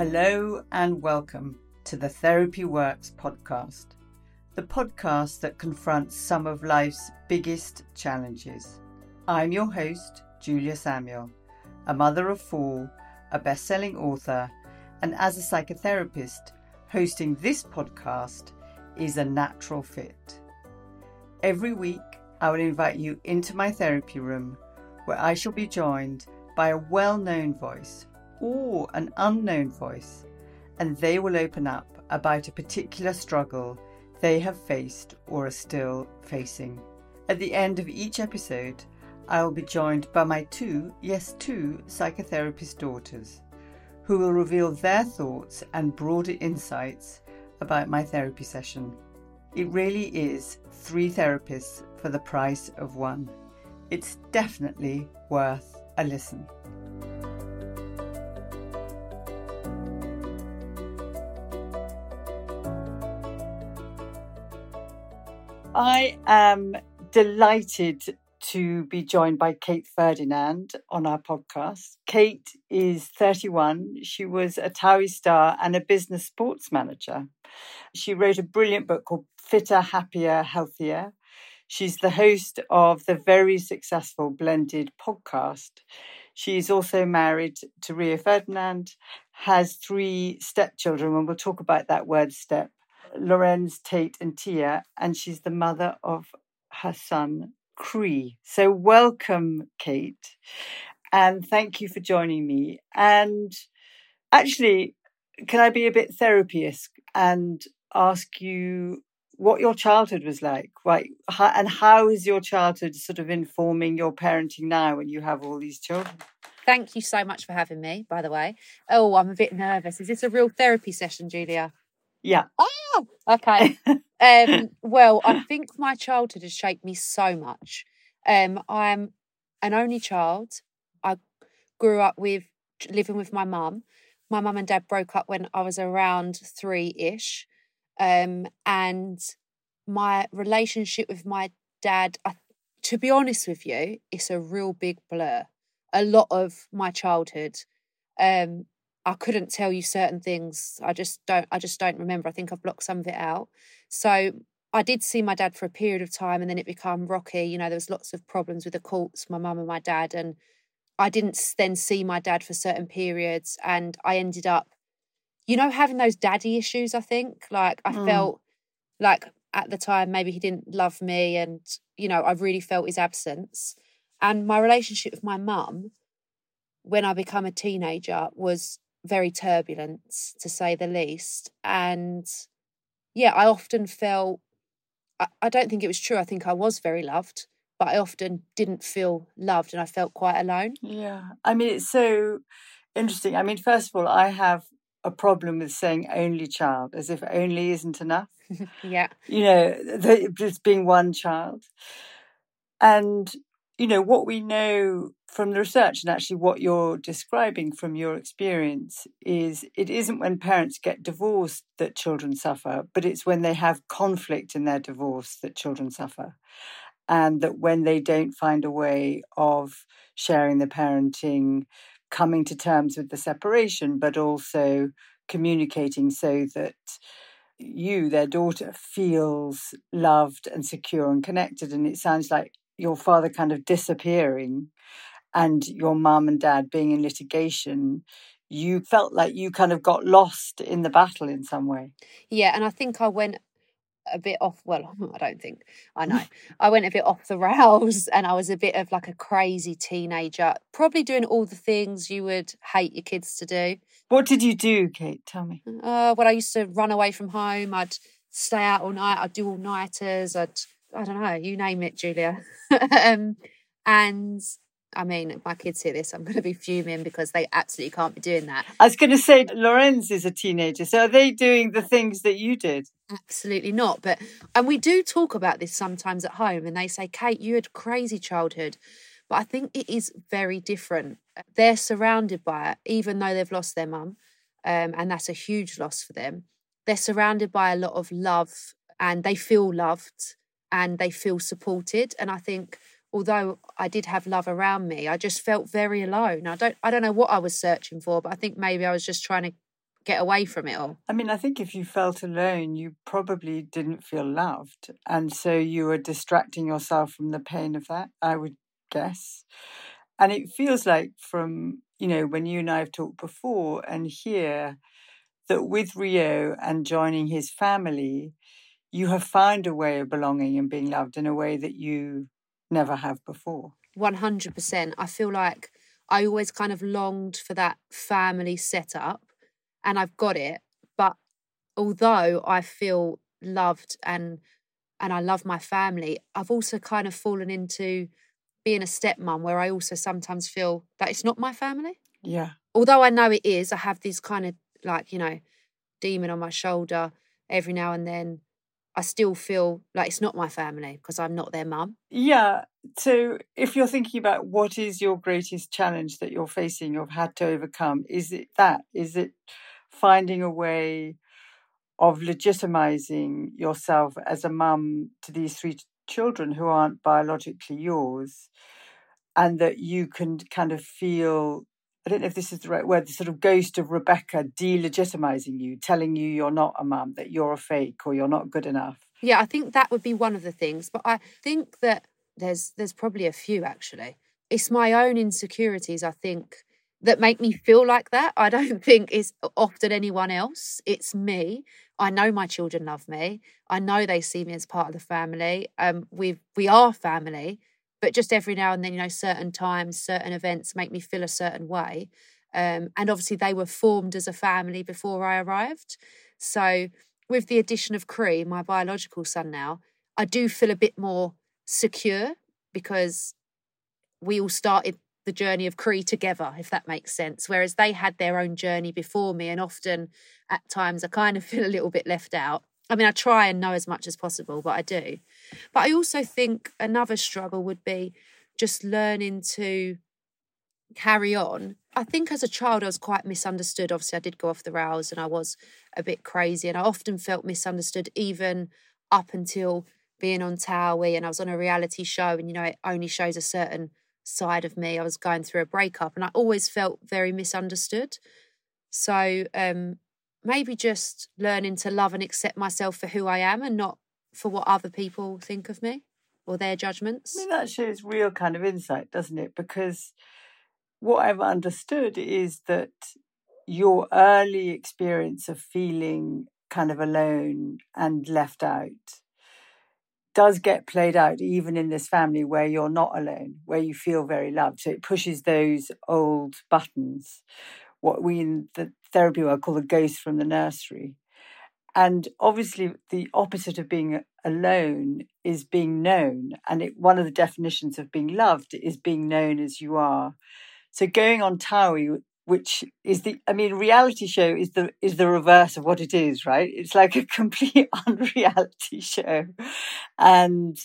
Hello and welcome to the Therapy Works podcast, the podcast that confronts some of life's biggest challenges. I'm your host, Julia Samuel, a mother of four, a best selling author, and as a psychotherapist, hosting this podcast is a natural fit. Every week, I will invite you into my therapy room where I shall be joined by a well known voice or an unknown voice, and they will open up about a particular struggle they have faced or are still facing. At the end of each episode, I will be joined by my two, yes, two psychotherapist daughters, who will reveal their thoughts and broader insights about my therapy session. It really is three therapists for the price of one. It's definitely worth a listen. I am delighted to be joined by Kate Ferdinand on our podcast. Kate is 31. She was a TOWIE star and a business sports manager. She wrote a brilliant book called Fitter, Happier, Healthier. She's the host of the very successful Blended podcast. She's also married to Rio Ferdinand, has three stepchildren, and we'll talk about that word step Lorenz, Tate, and Tia, and she's the mother of her son, Cree. So, welcome, Kate, and thank you for joining me. And actually, can I be a bit therapist and ask you what your childhood was like, right? and how is your childhood sort of informing your parenting now when you have all these children? Thank you so much for having me, by the way. Oh, I'm a bit nervous. Is this a real therapy session, Julia? Yeah. Oh, okay. um, well, I think my childhood has shaped me so much. Um, I'm an only child. I grew up with living with my mum. My mum and dad broke up when I was around three ish. Um, and my relationship with my dad, I, to be honest with you, it's a real big blur. A lot of my childhood um, I couldn't tell you certain things. I just don't I just don't remember. I think I've blocked some of it out. So I did see my dad for a period of time and then it became rocky. You know, there was lots of problems with the courts, my mum and my dad, and I didn't then see my dad for certain periods and I ended up, you know, having those daddy issues, I think. Like I mm. felt like at the time maybe he didn't love me and, you know, I really felt his absence. And my relationship with my mum when I became a teenager was very turbulent, to say the least. And yeah, I often felt, I, I don't think it was true. I think I was very loved, but I often didn't feel loved and I felt quite alone. Yeah. I mean, it's so interesting. I mean, first of all, I have a problem with saying only child as if only isn't enough. yeah. You know, just being one child. And you know, what we know from the research and actually what you're describing from your experience is it isn't when parents get divorced that children suffer, but it's when they have conflict in their divorce that children suffer. And that when they don't find a way of sharing the parenting, coming to terms with the separation, but also communicating so that you, their daughter, feels loved and secure and connected. And it sounds like your father kind of disappearing and your mum and dad being in litigation, you felt like you kind of got lost in the battle in some way. Yeah, and I think I went a bit off well i don't think i know. I went a bit off the rails and i was a bit of like a crazy teenager probably doing all the things you would hate your kids to do. What did you do kate? Tell me. Uh, well i used to run away from home. I'd stay out all night. I'd do all nighters i'd I don't know, you name it, Julia. um, and I mean, my kids hear this, I'm going to be fuming because they absolutely can't be doing that. I was going to say, Lorenz is a teenager. So are they doing the things that you did? Absolutely not. But, and we do talk about this sometimes at home, and they say, Kate, you had a crazy childhood. But I think it is very different. They're surrounded by it, even though they've lost their mum. Um, and that's a huge loss for them. They're surrounded by a lot of love and they feel loved and they feel supported. And I think although I did have love around me, I just felt very alone. I don't I don't know what I was searching for, but I think maybe I was just trying to get away from it all. I mean, I think if you felt alone, you probably didn't feel loved. And so you were distracting yourself from the pain of that, I would guess. And it feels like from, you know, when you and I have talked before and here, that with Rio and joining his family, you have found a way of belonging and being loved in a way that you never have before. 100%. I feel like I always kind of longed for that family setup and I've got it. But although I feel loved and and I love my family, I've also kind of fallen into being a stepmom where I also sometimes feel that it's not my family. Yeah. Although I know it is, I have this kind of like, you know, demon on my shoulder every now and then. I still feel like it's not my family because I'm not their mum. Yeah. So if you're thinking about what is your greatest challenge that you're facing or had to overcome, is it that? Is it finding a way of legitimizing yourself as a mum to these three children who aren't biologically yours and that you can kind of feel I don't know if this is the right word, the sort of ghost of Rebecca delegitimizing you, telling you you're not a mum, that you're a fake or you're not good enough. Yeah, I think that would be one of the things. But I think that there's there's probably a few actually. It's my own insecurities, I think, that make me feel like that. I don't think it's often anyone else. It's me. I know my children love me. I know they see me as part of the family. Um, we we are family, but just every now and then, you know, certain times, certain events make me feel a certain way. Um, and obviously, they were formed as a family before I arrived. So, with the addition of Cree, my biological son now, I do feel a bit more secure because we all started the journey of Cree together, if that makes sense. Whereas they had their own journey before me, and often at times I kind of feel a little bit left out. I mean, I try and know as much as possible, but I do. But I also think another struggle would be just learning to carry on. I think as a child, I was quite misunderstood. Obviously, I did go off the rails and I was a bit crazy, and I often felt misunderstood, even up until being on Towie and I was on a reality show, and you know, it only shows a certain side of me. I was going through a breakup, and I always felt very misunderstood. So, um, maybe just learning to love and accept myself for who I am and not for what other people think of me or their judgments. I mean, that shows real kind of insight, doesn't it? Because what I've understood is that your early experience of feeling kind of alone and left out does get played out even in this family where you're not alone, where you feel very loved. So it pushes those old buttons, what we in the therapy work call the ghost from the nursery. And obviously, the opposite of being alone is being known. And it, one of the definitions of being loved is being known as you are. So going on Towie, which is the, I mean, reality show is the is the reverse of what it is, right? It's like a complete unreality show, and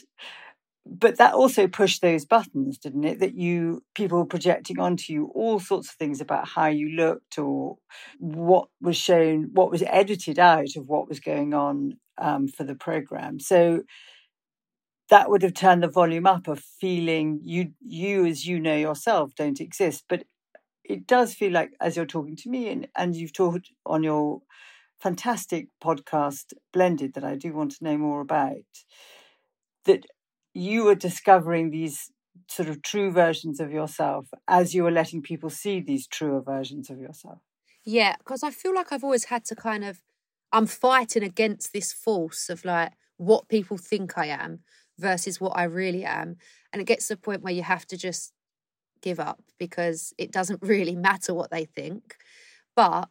but that also pushed those buttons, didn't it? That you people were projecting onto you all sorts of things about how you looked or what was shown, what was edited out of what was going on um, for the program. So that would have turned the volume up of feeling you you as you know yourself don't exist. But it does feel like as you're talking to me and, and you've talked on your fantastic podcast blended that I do want to know more about that you were discovering these sort of true versions of yourself as you were letting people see these truer versions of yourself. Yeah, because I feel like I've always had to kind of, I'm fighting against this force of like what people think I am versus what I really am. And it gets to the point where you have to just give up because it doesn't really matter what they think. But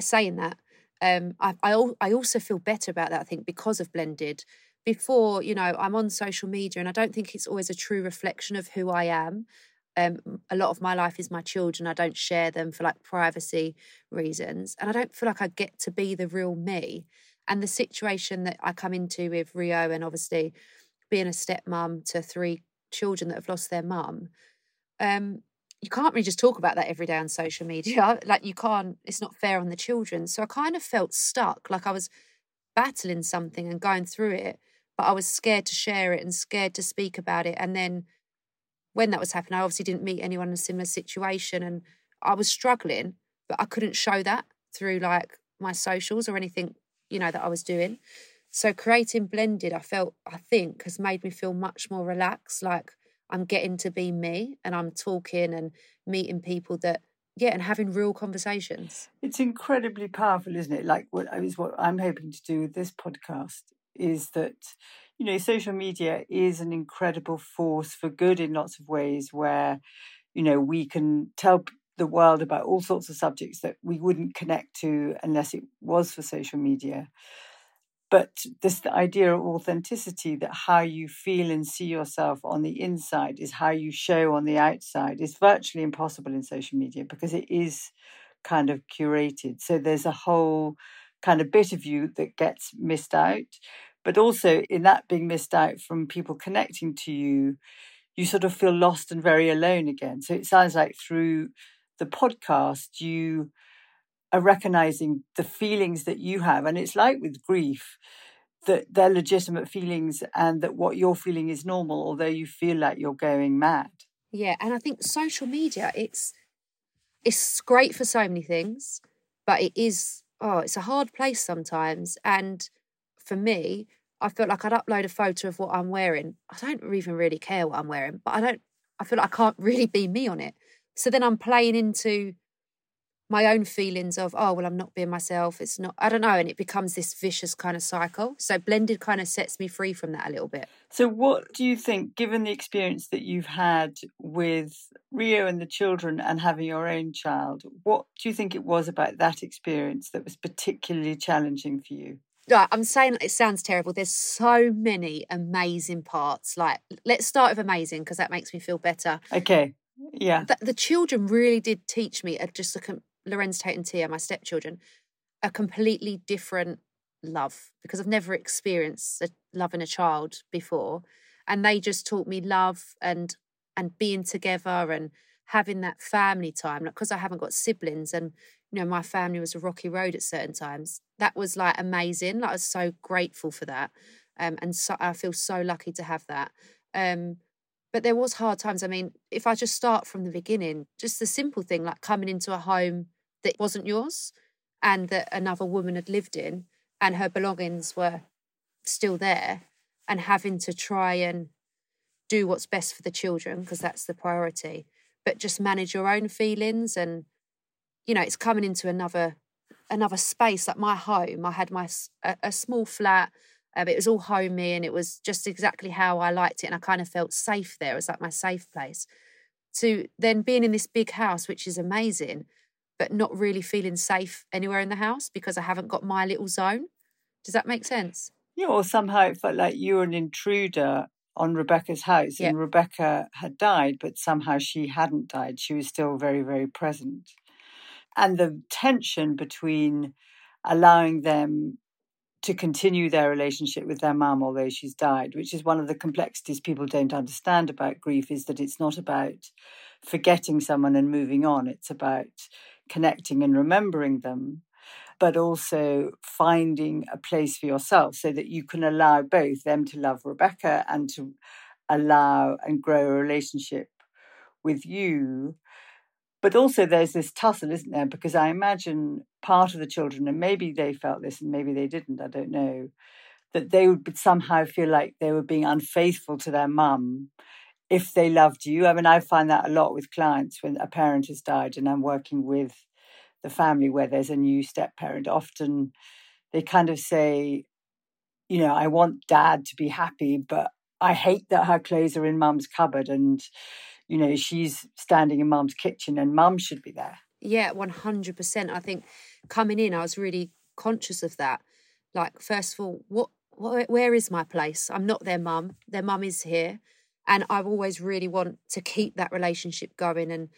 saying that, um, I, I, I also feel better about that, I think, because of Blended before, you know, I'm on social media and I don't think it's always a true reflection of who I am. Um, a lot of my life is my children. I don't share them for like privacy reasons. And I don't feel like I get to be the real me. And the situation that I come into with Rio and obviously being a stepmom to three children that have lost their mum, um, you can't really just talk about that every day on social media. Like you can't, it's not fair on the children. So I kind of felt stuck, like I was battling something and going through it but I was scared to share it and scared to speak about it. And then when that was happening, I obviously didn't meet anyone in a similar situation and I was struggling, but I couldn't show that through like my socials or anything, you know, that I was doing. So creating blended, I felt, I think, has made me feel much more relaxed. Like I'm getting to be me and I'm talking and meeting people that, yeah, and having real conversations. It's incredibly powerful, isn't it? Like what is what I'm hoping to do with this podcast is that, you know, social media is an incredible force for good in lots of ways where, you know, we can tell the world about all sorts of subjects that we wouldn't connect to unless it was for social media. But this idea of authenticity that how you feel and see yourself on the inside is how you show on the outside is virtually impossible in social media because it is kind of curated. So there's a whole kind of bit of you that gets missed out. But also in that being missed out from people connecting to you, you sort of feel lost and very alone again. So it sounds like through the podcast, you are recognizing the feelings that you have. And it's like with grief, that they're legitimate feelings and that what you're feeling is normal, although you feel like you're going mad. Yeah. And I think social media, it's it's great for so many things, but it is oh, it's a hard place sometimes. And for me, I felt like I'd upload a photo of what I'm wearing. I don't even really care what I'm wearing, but I don't I feel like I can't really be me on it. So then I'm playing into my own feelings of, oh, well, I'm not being myself. It's not, I don't know. And it becomes this vicious kind of cycle. So blended kind of sets me free from that a little bit. So, what do you think, given the experience that you've had with Rio and the children and having your own child, what do you think it was about that experience that was particularly challenging for you? I'm saying it sounds terrible. There's so many amazing parts. Like, let's start with amazing because that makes me feel better. Okay. Yeah. The, the children really did teach me a, just a, Lorenz Tate and Tia, my stepchildren, a completely different love because I've never experienced a, loving a child before. And they just taught me love and and being together and having that family time. Like because I haven't got siblings and you know my family was a rocky road at certain times. That was like amazing. Like I was so grateful for that. Um, and so I feel so lucky to have that. Um, but there was hard times. I mean, if I just start from the beginning, just the simple thing like coming into a home that wasn't yours and that another woman had lived in and her belongings were still there and having to try and do what's best for the children because that's the priority but just manage your own feelings and you know it's coming into another another space like my home i had my a, a small flat um, it was all homey and it was just exactly how I liked it. And I kind of felt safe there. It was like my safe place. To then being in this big house, which is amazing, but not really feeling safe anywhere in the house because I haven't got my little zone. Does that make sense? Yeah, or somehow it felt like you were an intruder on Rebecca's house and Rebecca had died, but somehow she hadn't died. She was still very, very present. And the tension between allowing them to continue their relationship with their mum, although she's died, which is one of the complexities people don't understand about grief, is that it's not about forgetting someone and moving on. It's about connecting and remembering them, but also finding a place for yourself so that you can allow both them to love Rebecca and to allow and grow a relationship with you but also, there's this tussle, isn't there? Because I imagine part of the children, and maybe they felt this and maybe they didn't, I don't know, that they would somehow feel like they were being unfaithful to their mum if they loved you. I mean, I find that a lot with clients when a parent has died and I'm working with the family where there's a new step parent. Often they kind of say, you know, I want dad to be happy, but I hate that her clothes are in mum's cupboard and you know, she's standing in mum's kitchen and mum should be there. Yeah, 100%. I think coming in, I was really conscious of that. Like, first of all, what, what where is my place? I'm not their mum. Their mum is here. And I always really want to keep that relationship going and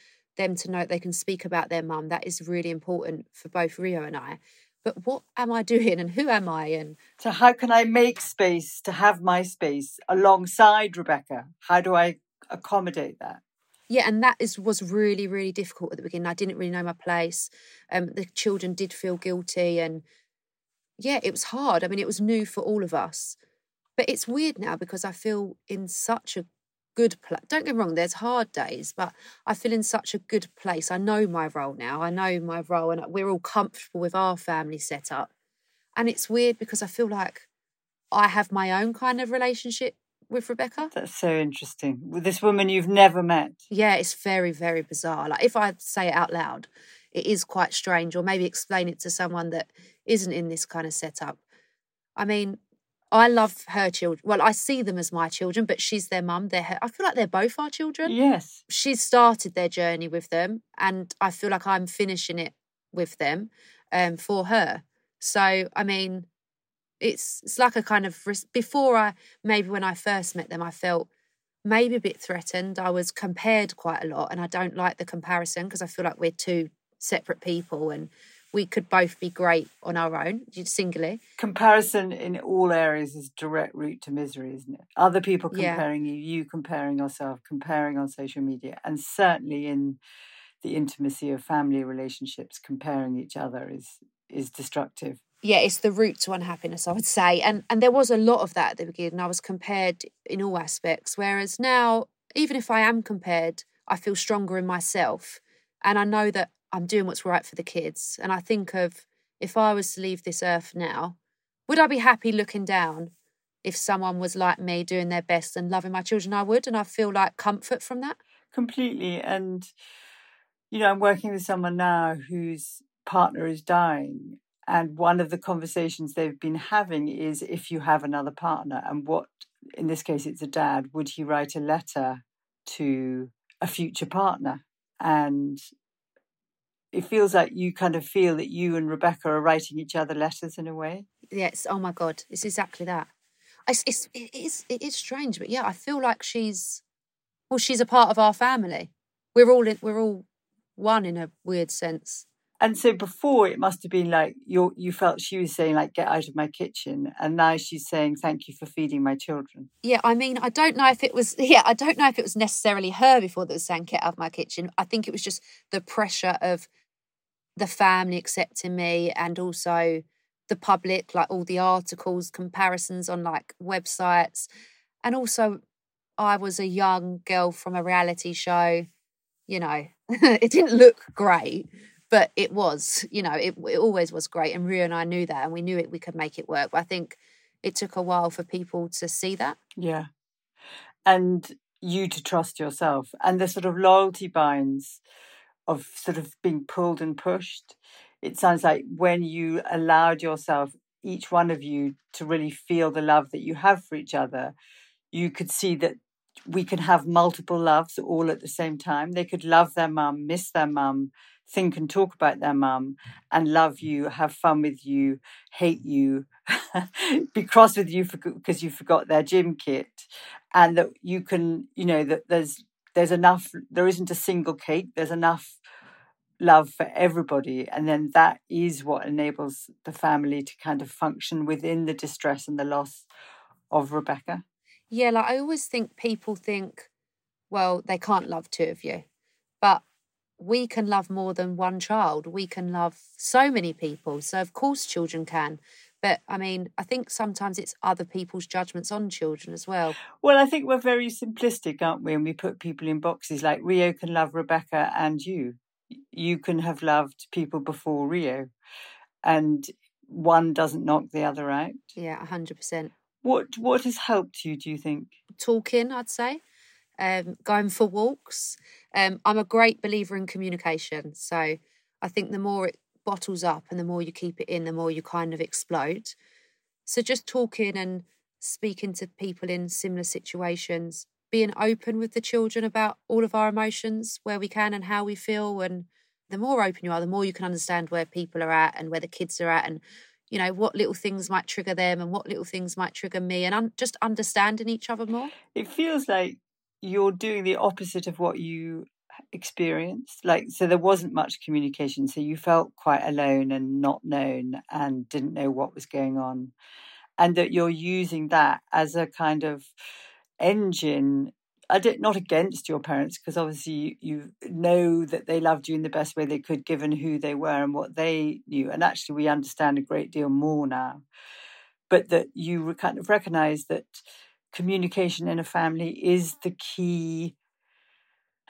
them to know they can speak about their mum. That is really important for both Rio and I. But what am I doing and who am I? And so, how can I make space to have my space alongside Rebecca? How do I accommodate that. Yeah, and that is was really really difficult at the beginning. I didn't really know my place. Um, the children did feel guilty, and yeah, it was hard. I mean, it was new for all of us, but it's weird now because I feel in such a good place. Don't get me wrong, there's hard days, but I feel in such a good place. I know my role now. I know my role, and we're all comfortable with our family setup. And it's weird because I feel like I have my own kind of relationship with Rebecca. That's so interesting. With this woman you've never met. Yeah, it's very, very bizarre. Like if I say it out loud, it is quite strange, or maybe explain it to someone that isn't in this kind of setup. I mean, I love her children. Well, I see them as my children, but she's their mum. They're her, I feel like they're both our children. Yes. She's started their journey with them, and I feel like I'm finishing it with them um, for her. So, I mean, it's it's like a kind of before I maybe when I first met them, I felt maybe a bit threatened. I was compared quite a lot, and I don't like the comparison because I feel like we're two separate people and we could both be great on our own, singly. Comparison in all areas is direct route to misery, isn't it? Other people comparing yeah. you, you comparing yourself, comparing on social media, and certainly in the intimacy of family relationships, comparing each other is is destructive. Yeah, it's the route to unhappiness, I would say. And and there was a lot of that at the beginning. I was compared in all aspects. Whereas now, even if I am compared, I feel stronger in myself. And I know that I'm doing what's right for the kids. And I think of if I was to leave this earth now, would I be happy looking down if someone was like me doing their best and loving my children? I would. And I feel like comfort from that. Completely. And, you know, I'm working with someone now whose partner is dying. And one of the conversations they've been having is if you have another partner, and what, in this case, it's a dad, would he write a letter to a future partner? And it feels like you kind of feel that you and Rebecca are writing each other letters in a way. Yes. Oh my God. It's exactly that. It's, it's, it, is, it is strange, but yeah, I feel like she's, well, she's a part of our family. We're all in, we're all one in a weird sense. And so before it must have been like you you felt she was saying like get out of my kitchen and now she's saying thank you for feeding my children. Yeah, I mean I don't know if it was yeah, I don't know if it was necessarily her before that was saying get out of my kitchen. I think it was just the pressure of the family accepting me and also the public, like all the articles, comparisons on like websites. And also, I was a young girl from a reality show. You know, it didn't look great, but it was, you know, it, it always was great. And Rio and I knew that and we knew it, we could make it work. But I think it took a while for people to see that. Yeah. And you to trust yourself and the sort of loyalty binds of sort of being pulled and pushed. It sounds like when you allowed yourself, each one of you, to really feel the love that you have for each other, you could see that we can have multiple loves all at the same time. They could love their mum, miss their mum, think and talk about their mum, and love you, have fun with you, hate you, be cross with you because you forgot their gym kit, and that you can, you know, that there's there's enough. There isn't a single cake. There's enough love for everybody. And then that is what enables the family to kind of function within the distress and the loss of Rebecca. Yeah, like I always think people think, well, they can't love two of you. But we can love more than one child. We can love so many people. So, of course, children can. But I mean, I think sometimes it's other people's judgments on children as well. Well, I think we're very simplistic, aren't we? And we put people in boxes like Rio can love Rebecca and you you can have loved people before Rio, and one doesn't knock the other out. Yeah, hundred percent. What what has helped you? Do you think talking? I'd say, um, going for walks. Um, I'm a great believer in communication, so I think the more it bottles up and the more you keep it in, the more you kind of explode. So just talking and speaking to people in similar situations being open with the children about all of our emotions where we can and how we feel and the more open you are the more you can understand where people are at and where the kids are at and you know what little things might trigger them and what little things might trigger me and un- just understanding each other more. It feels like you're doing the opposite of what you experienced like so there wasn't much communication so you felt quite alone and not known and didn't know what was going on and that you're using that as a kind of engine I did not against your parents because obviously you, you, know that they loved you in the best way they could given who they were and what they knew and actually we understand a great deal more now but that you kind of recognize that communication in a family is the key.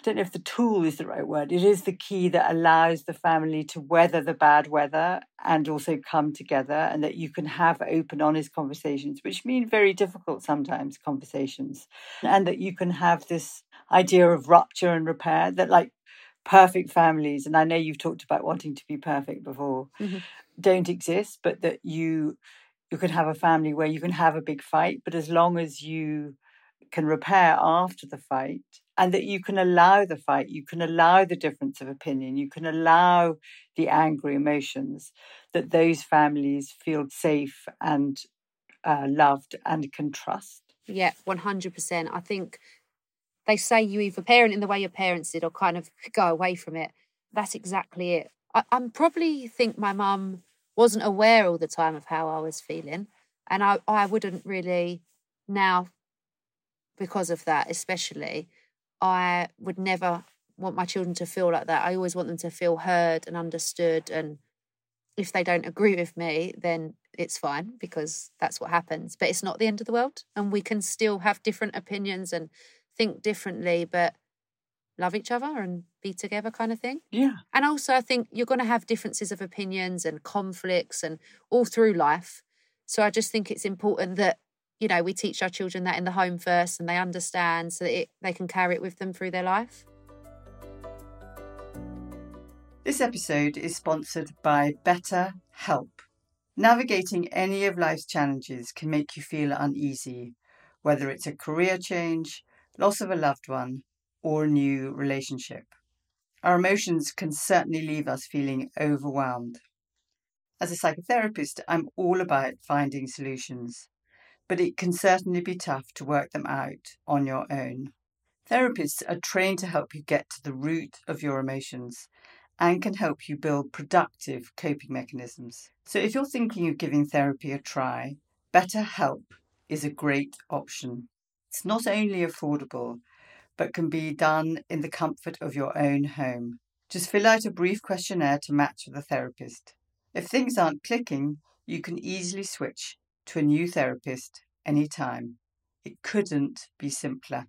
I don't know if the tool is the right word. It is the key that allows the family to weather the bad weather and also come together, and that you can have open, honest conversations, which mean very difficult sometimes conversations, and that you can have this idea of rupture and repair that, like, perfect families, and I know you've talked about wanting to be perfect before, mm-hmm. don't exist, but that you you can have a family where you can have a big fight, but as long as you can repair after the fight and that you can allow the fight, you can allow the difference of opinion, you can allow the angry emotions, that those families feel safe and uh, loved and can trust. Yeah, 100%. I think they say you either parent in the way your parents did or kind of go away from it. That's exactly it. I, I'm probably think my mum wasn't aware all the time of how I was feeling. And I, I wouldn't really now, because of that, especially, I would never want my children to feel like that. I always want them to feel heard and understood. And if they don't agree with me, then it's fine because that's what happens. But it's not the end of the world. And we can still have different opinions and think differently, but love each other and be together kind of thing. Yeah. And also I think you're going to have differences of opinions and conflicts and all through life. So I just think it's important that you know we teach our children that in the home first and they understand so that it, they can carry it with them through their life. This episode is sponsored by Better Help. Navigating any of life's challenges can make you feel uneasy, whether it's a career change, loss of a loved one, or a new relationship. Our emotions can certainly leave us feeling overwhelmed. As a psychotherapist, I'm all about finding solutions, but it can certainly be tough to work them out on your own. Therapists are trained to help you get to the root of your emotions and can help you build productive coping mechanisms. So if you're thinking of giving therapy a try, BetterHelp is a great option. It's not only affordable, but can be done in the comfort of your own home. Just fill out a brief questionnaire to match with a therapist. If things aren't clicking, you can easily switch to a new therapist anytime. It couldn't be simpler.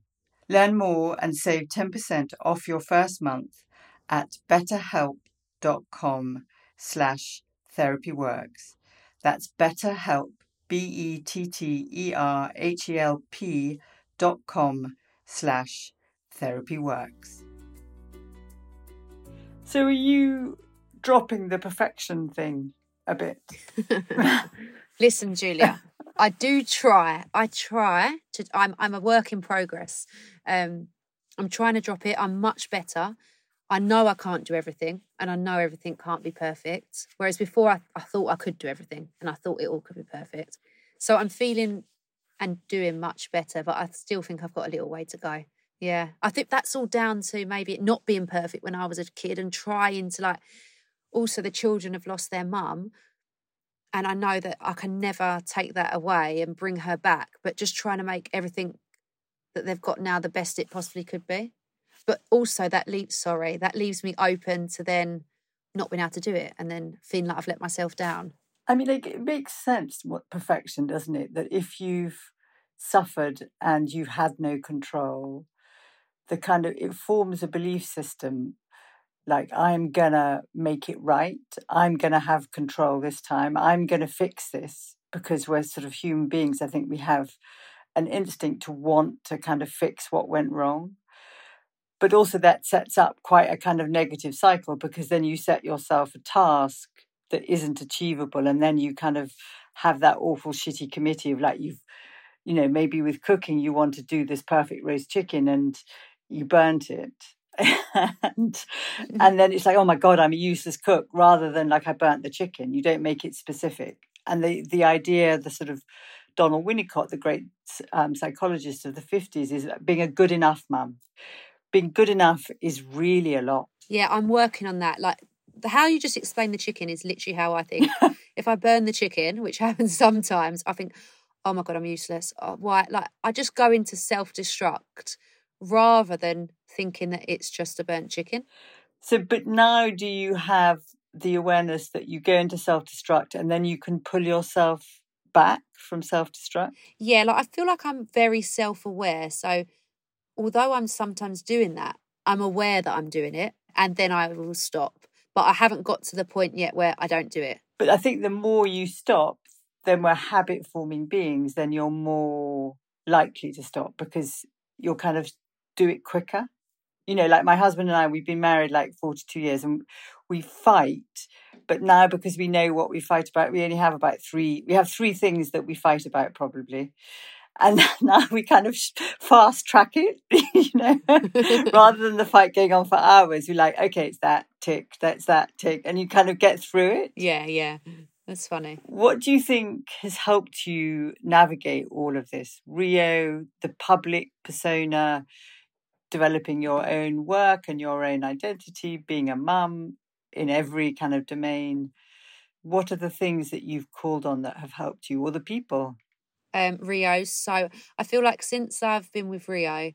Learn more and save 10% off your first month at betterhelp.com slash therapyworks. That's betterhelp, B-E-T-T-E-R-H-E-L-P dot com slash therapy works. So are you dropping the perfection thing a bit? Listen, Julia, I do try. I try to I'm I'm a work in progress. Um I'm trying to drop it. I'm much better. I know I can't do everything and I know everything can't be perfect. Whereas before I, I thought I could do everything and I thought it all could be perfect. So I'm feeling and doing much better, but I still think I've got a little way to go. Yeah, I think that's all down to maybe it not being perfect when I was a kid and trying to like. Also, the children have lost their mum, and I know that I can never take that away and bring her back. But just trying to make everything that they've got now the best it possibly could be. But also that leaves sorry that leaves me open to then not being able to do it and then feeling like I've let myself down. I mean, like, it makes sense what perfection, doesn't it? That if you've suffered and you've had no control, the kind of it forms a belief system like I'm gonna make it right. I'm gonna have control this time. I'm gonna fix this because we're sort of human beings. I think we have an instinct to want to kind of fix what went wrong. But also that sets up quite a kind of negative cycle because then you set yourself a task that isn't achievable and then you kind of have that awful shitty committee of like you've you know maybe with cooking you want to do this perfect roast chicken and you burnt it and mm-hmm. and then it's like oh my god i'm a useless cook rather than like i burnt the chicken you don't make it specific and the the idea the sort of donald winnicott the great um, psychologist of the 50s is being a good enough mum being good enough is really a lot yeah i'm working on that like the how you just explain the chicken is literally how I think. if I burn the chicken, which happens sometimes, I think, oh my god, I'm useless. Oh, why? Like I just go into self destruct rather than thinking that it's just a burnt chicken. So, but now do you have the awareness that you go into self destruct and then you can pull yourself back from self destruct? Yeah, like I feel like I'm very self aware. So although I'm sometimes doing that, I'm aware that I'm doing it and then I will stop. But I haven't got to the point yet where I don't do it. But I think the more you stop, then we're habit forming beings, then you're more likely to stop because you'll kind of do it quicker. You know, like my husband and I, we've been married like 42 years and we fight. But now, because we know what we fight about, we only have about three, we have three things that we fight about probably. And now we kind of fast track it, you know, rather than the fight going on for hours. We're like, okay, it's that tick, that's that tick. And you kind of get through it. Yeah, yeah. That's funny. What do you think has helped you navigate all of this? Rio, the public persona, developing your own work and your own identity, being a mum in every kind of domain. What are the things that you've called on that have helped you, or the people? Um, Rio. So I feel like since I've been with Rio,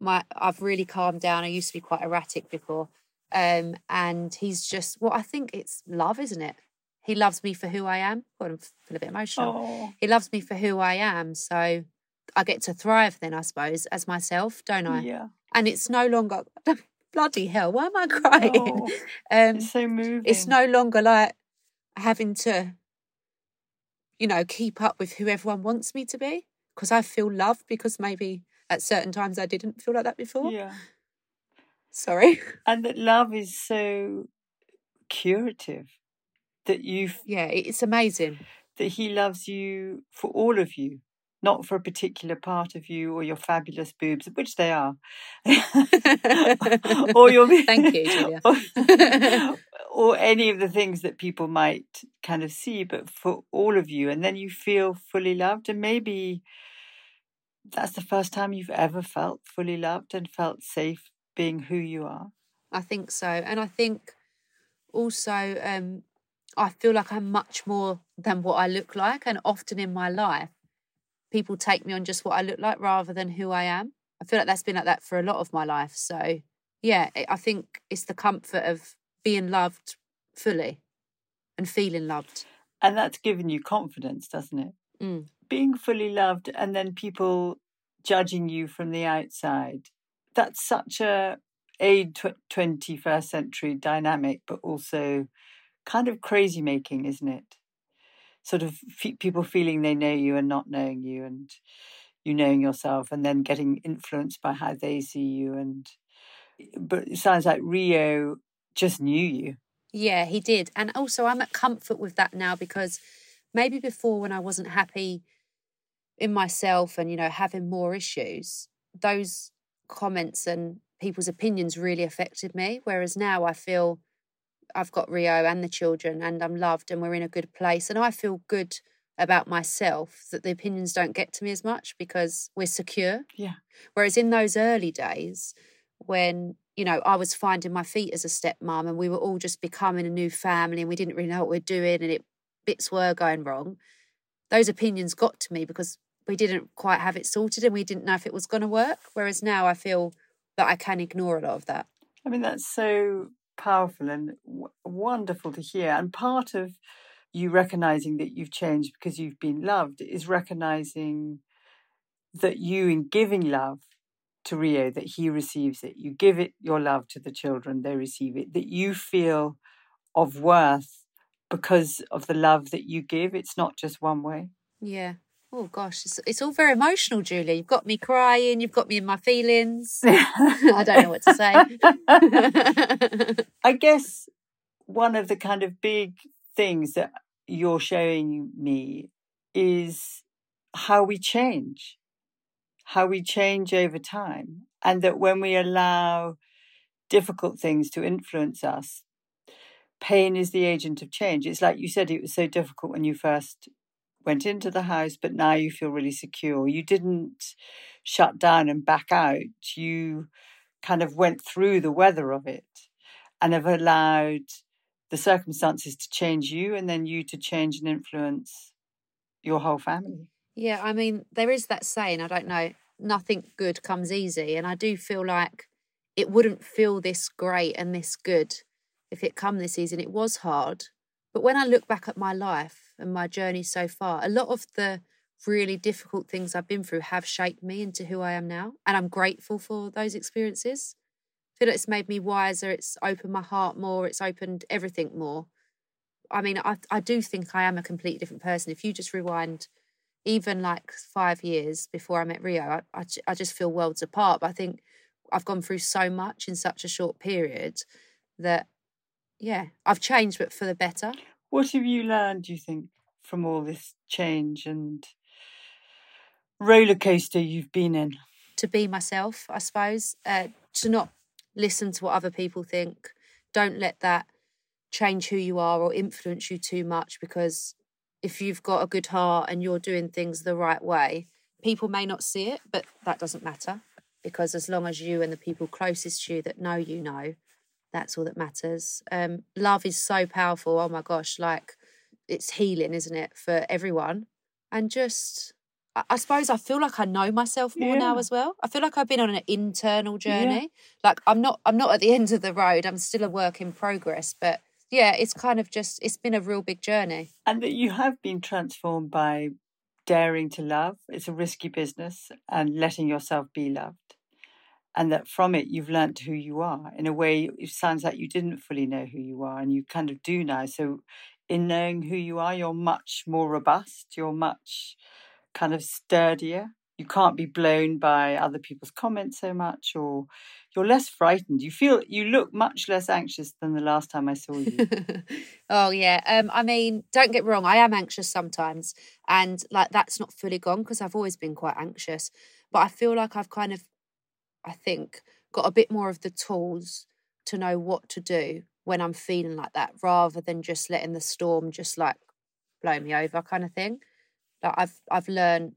my I've really calmed down. I used to be quite erratic before, um, and he's just well, I think it's love, isn't it? He loves me for who I am. God, I feel a bit emotional. Oh, He loves me for who I am, so I get to thrive then, I suppose, as myself, don't I? yeah. And it's no longer bloody hell. Why am I crying? Oh, um, it's so moving. it's no longer like having to, you know, keep up with who everyone wants me to be because I feel loved because maybe at certain times I didn't feel like that before. Yeah. Sorry. And that love is so curative that you've. Yeah, it's amazing. that he loves you for all of you, not for a particular part of you or your fabulous boobs, which they are, or your Thank you, Julia. or, or any of the things that people might kind of see, but for all of you, and then you feel fully loved, and maybe that's the first time you've ever felt fully loved and felt safe being who you are. I think so. And I think also um, I feel like I'm much more than what I look like. And often in my life, people take me on just what I look like rather than who I am. I feel like that's been like that for a lot of my life. So, yeah, I think it's the comfort of being loved fully and feeling loved. And that's given you confidence, doesn't it? Mm. Being fully loved and then people judging you from the outside. That's such a a 21st century dynamic, but also kind of crazy making, isn't it? Sort of fe- people feeling they know you and not knowing you, and you knowing yourself, and then getting influenced by how they see you. And but it sounds like Rio just knew you. Yeah, he did. And also, I'm at comfort with that now because maybe before when I wasn't happy in myself and, you know, having more issues, those comments and people's opinions really affected me. Whereas now I feel I've got Rio and the children and I'm loved and we're in a good place. And I feel good about myself that the opinions don't get to me as much because we're secure. Yeah. Whereas in those early days, when you know I was finding my feet as a stepmom and we were all just becoming a new family and we didn't really know what we're doing and it bits were going wrong, those opinions got to me because we didn't quite have it sorted and we didn't know if it was going to work. Whereas now I feel that I can ignore a lot of that. I mean, that's so powerful and w- wonderful to hear. And part of you recognizing that you've changed because you've been loved is recognizing that you, in giving love to Rio, that he receives it. You give it your love to the children, they receive it. That you feel of worth because of the love that you give. It's not just one way. Yeah. Oh gosh, it's, it's all very emotional, Julie. You've got me crying. You've got me in my feelings. I don't know what to say. I guess one of the kind of big things that you're showing me is how we change, how we change over time, and that when we allow difficult things to influence us, pain is the agent of change. It's like you said, it was so difficult when you first went into the house, but now you feel really secure. You didn't shut down and back out. You kind of went through the weather of it and have allowed the circumstances to change you and then you to change and influence your whole family. Yeah, I mean, there is that saying, I don't know, nothing good comes easy. And I do feel like it wouldn't feel this great and this good if it come this easy. And it was hard. But when I look back at my life and my journey so far, a lot of the really difficult things I've been through have shaped me into who I am now. And I'm grateful for those experiences. I feel like it's made me wiser, it's opened my heart more, it's opened everything more. I mean, I, I do think I am a completely different person. If you just rewind even like five years before I met Rio, I, I, I just feel worlds apart. But I think I've gone through so much in such a short period that, yeah, I've changed, but for the better. What have you learned, do you think, from all this change and roller coaster you've been in? To be myself, I suppose. Uh, to not listen to what other people think. Don't let that change who you are or influence you too much because if you've got a good heart and you're doing things the right way, people may not see it, but that doesn't matter because as long as you and the people closest to you that know you know, that's all that matters. Um, love is so powerful. Oh my gosh, like it's healing, isn't it, for everyone? And just, I, I suppose I feel like I know myself more yeah. now as well. I feel like I've been on an internal journey. Yeah. Like I'm not, I'm not at the end of the road. I'm still a work in progress, but yeah, it's kind of just, it's been a real big journey. And that you have been transformed by daring to love. It's a risky business and letting yourself be loved. And that from it, you've learnt who you are. In a way, it sounds like you didn't fully know who you are, and you kind of do now. So, in knowing who you are, you're much more robust, you're much kind of sturdier. You can't be blown by other people's comments so much, or you're less frightened. You feel you look much less anxious than the last time I saw you. oh yeah. Um, I mean, don't get wrong, I am anxious sometimes, and like that's not fully gone because I've always been quite anxious. But I feel like I've kind of, I think, got a bit more of the tools to know what to do when I'm feeling like that, rather than just letting the storm just like blow me over, kind of thing. Like I've I've learned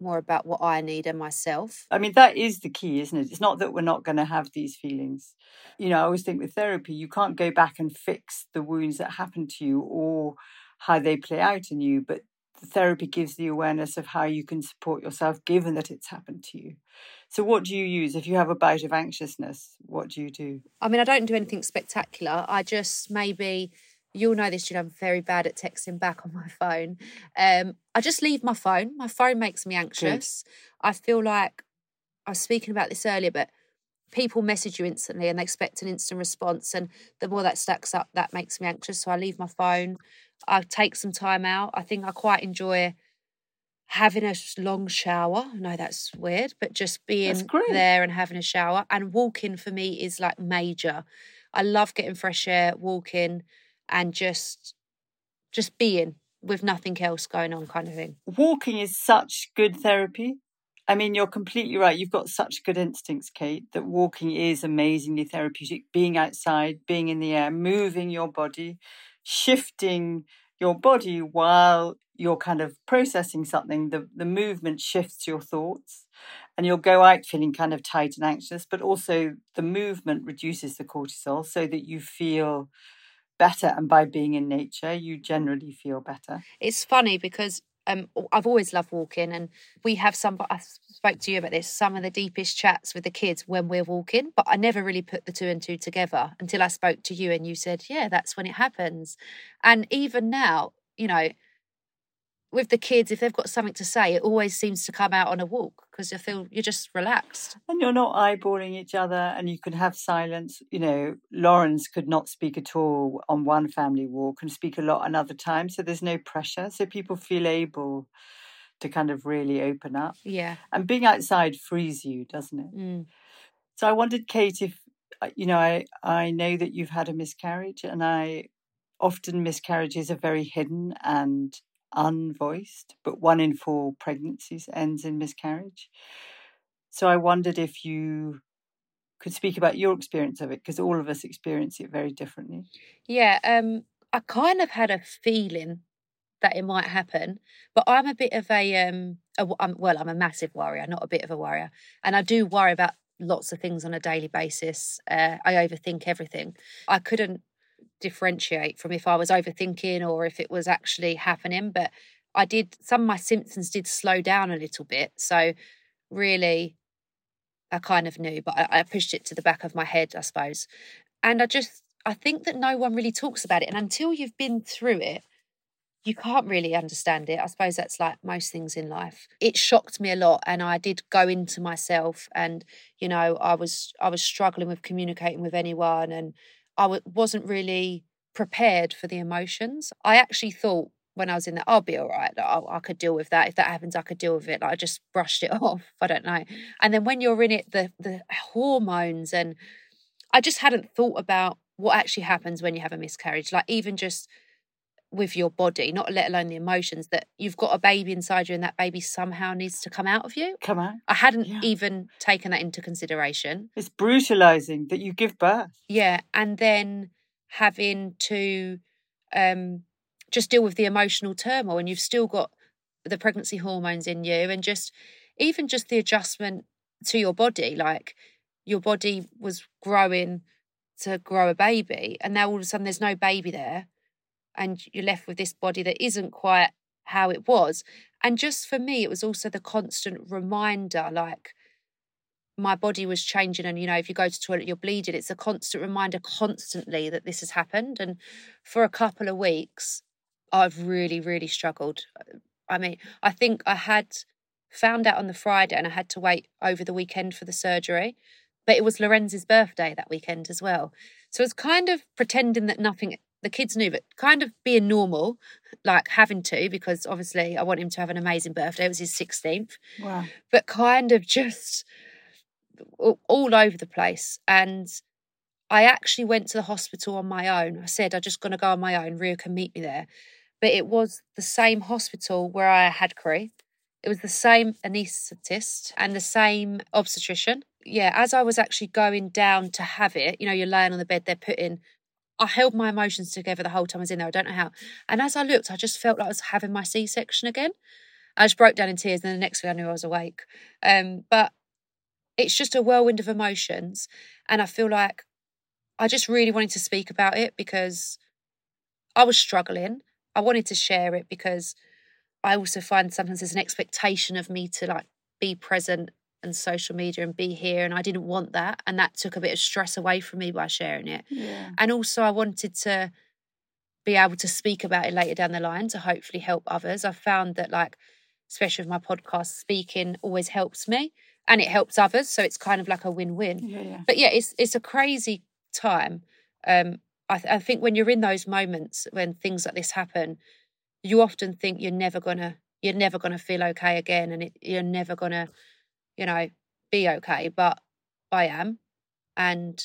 more about what I need and myself. I mean, that is the key, isn't it? It's not that we're not going to have these feelings. You know, I always think with therapy, you can't go back and fix the wounds that happened to you or how they play out in you, but the therapy gives the awareness of how you can support yourself given that it's happened to you. So, what do you use if you have a bout of anxiousness? What do you do? I mean, I don't do anything spectacular. I just maybe you'll know this, Julie, I'm very bad at texting back on my phone. Um, I just leave my phone. My phone makes me anxious. Good. I feel like I was speaking about this earlier, but people message you instantly and they expect an instant response. And the more that stacks up, that makes me anxious. So I leave my phone. I take some time out. I think I quite enjoy having a long shower. I know that's weird, but just being there and having a shower and walking for me is like major. I love getting fresh air, walking and just just being with nothing else going on kind of thing. Walking is such good therapy. I mean, you're completely right. You've got such good instincts, Kate, that walking is amazingly therapeutic. Being outside, being in the air, moving your body, shifting your body while you're kind of processing something, the, the movement shifts your thoughts and you'll go out feeling kind of tight and anxious, but also the movement reduces the cortisol so that you feel better. And by being in nature you generally feel better. It's funny because um, I've always loved walking, and we have some. I spoke to you about this. Some of the deepest chats with the kids when we're walking, but I never really put the two and two together until I spoke to you, and you said, "Yeah, that's when it happens." And even now, you know, with the kids, if they've got something to say, it always seems to come out on a walk because you feel you're just relaxed. And you're not eyeballing each other and you can have silence. You know, Lorenz could not speak at all on one family walk and speak a lot another time. So there's no pressure. So people feel able to kind of really open up. Yeah. And being outside frees you, doesn't it? Mm. So I wondered, Kate, if, uh, you know, I, I know that you've had a miscarriage and I often miscarriages are very hidden and unvoiced, but one in four pregnancies ends in miscarriage. So I wondered if you could speak about your experience of it because all of us experience it very differently. Yeah, um, I kind of had a feeling that it might happen, but I'm a bit of a um, well, I'm a massive worrier, not a bit of a worrier, and I do worry about lots of things on a daily basis. Uh, I overthink everything. I couldn't differentiate from if I was overthinking or if it was actually happening. But I did, some of my symptoms did slow down a little bit. So really, I kind of knew, but I, I pushed it to the back of my head, I suppose. And I just, I think that no one really talks about it. And until you've been through it, you can't really understand it. I suppose that's like most things in life. It shocked me a lot and I did go into myself and you know, I was I was struggling with communicating with anyone and I w- wasn't really prepared for the emotions. I actually thought when I was in there, I'll be all right. I, I could deal with that. If that happens, I could deal with it. Like I just brushed it off. I don't know. And then when you're in it, the the hormones and I just hadn't thought about what actually happens when you have a miscarriage. Like even just with your body, not let alone the emotions, that you've got a baby inside you and that baby somehow needs to come out of you. Come out. I hadn't Yeah. even taken that into consideration. It's brutalizing that you give birth. Yeah. And then having to um, just deal with the emotional turmoil, and you've still got the pregnancy hormones in you, and just even just the adjustment to your body. Like your body was growing to grow a baby, and now all of a sudden there's no baby there and you're left with this body that isn't quite how it was. And just for me, it was also the constant reminder like my body was changing. And, you know, if you go to the toilet, you're bleeding. It's a constant reminder constantly that this has happened. And for a couple of weeks, I've really, really struggled. I mean, I think I had found out on the Friday and I had to wait over the weekend for the surgery. But it was Lorenz's birthday that weekend as well. So it's kind of pretending that nothing the kids knew, but kind of being normal, like having to, because obviously I want him to have an amazing birthday. It was his 16th, Wow. but kind of just all over the place. And I actually went to the hospital on my own. I said, I'm just going to go on my own. Rio can meet me there. But it was the same hospital where I had Cree. It was the same anaesthetist and the same obstetrician. Yeah, as I was actually going down to have it, you know, you're laying on the bed, they're putting I held my emotions together the whole time I was in there. I don't know how. And as I looked, I just felt like I was having my C section again. I just broke down in tears, and the next thing I knew, I was awake. Um, but it's just a whirlwind of emotions, and I feel like I just really wanted to speak about it because I was struggling. I wanted to share it because I also find sometimes there's an expectation of me to like be present and social media and be here, and I didn't want that, and that took a bit of stress away from me by sharing it. Yeah. And also, I wanted to be able to speak about it later down the line to hopefully help others. I've found that, like, especially with my podcast, speaking always helps me and it helps others. So it's kind of like a win win. Yeah. Yeah. But yeah, it's it's a crazy time. Um, I, th- I think when you're in those moments when things like this happen, you often think you're never gonna you're never gonna feel okay again, and it, you're never gonna, you know, be okay. But I am, and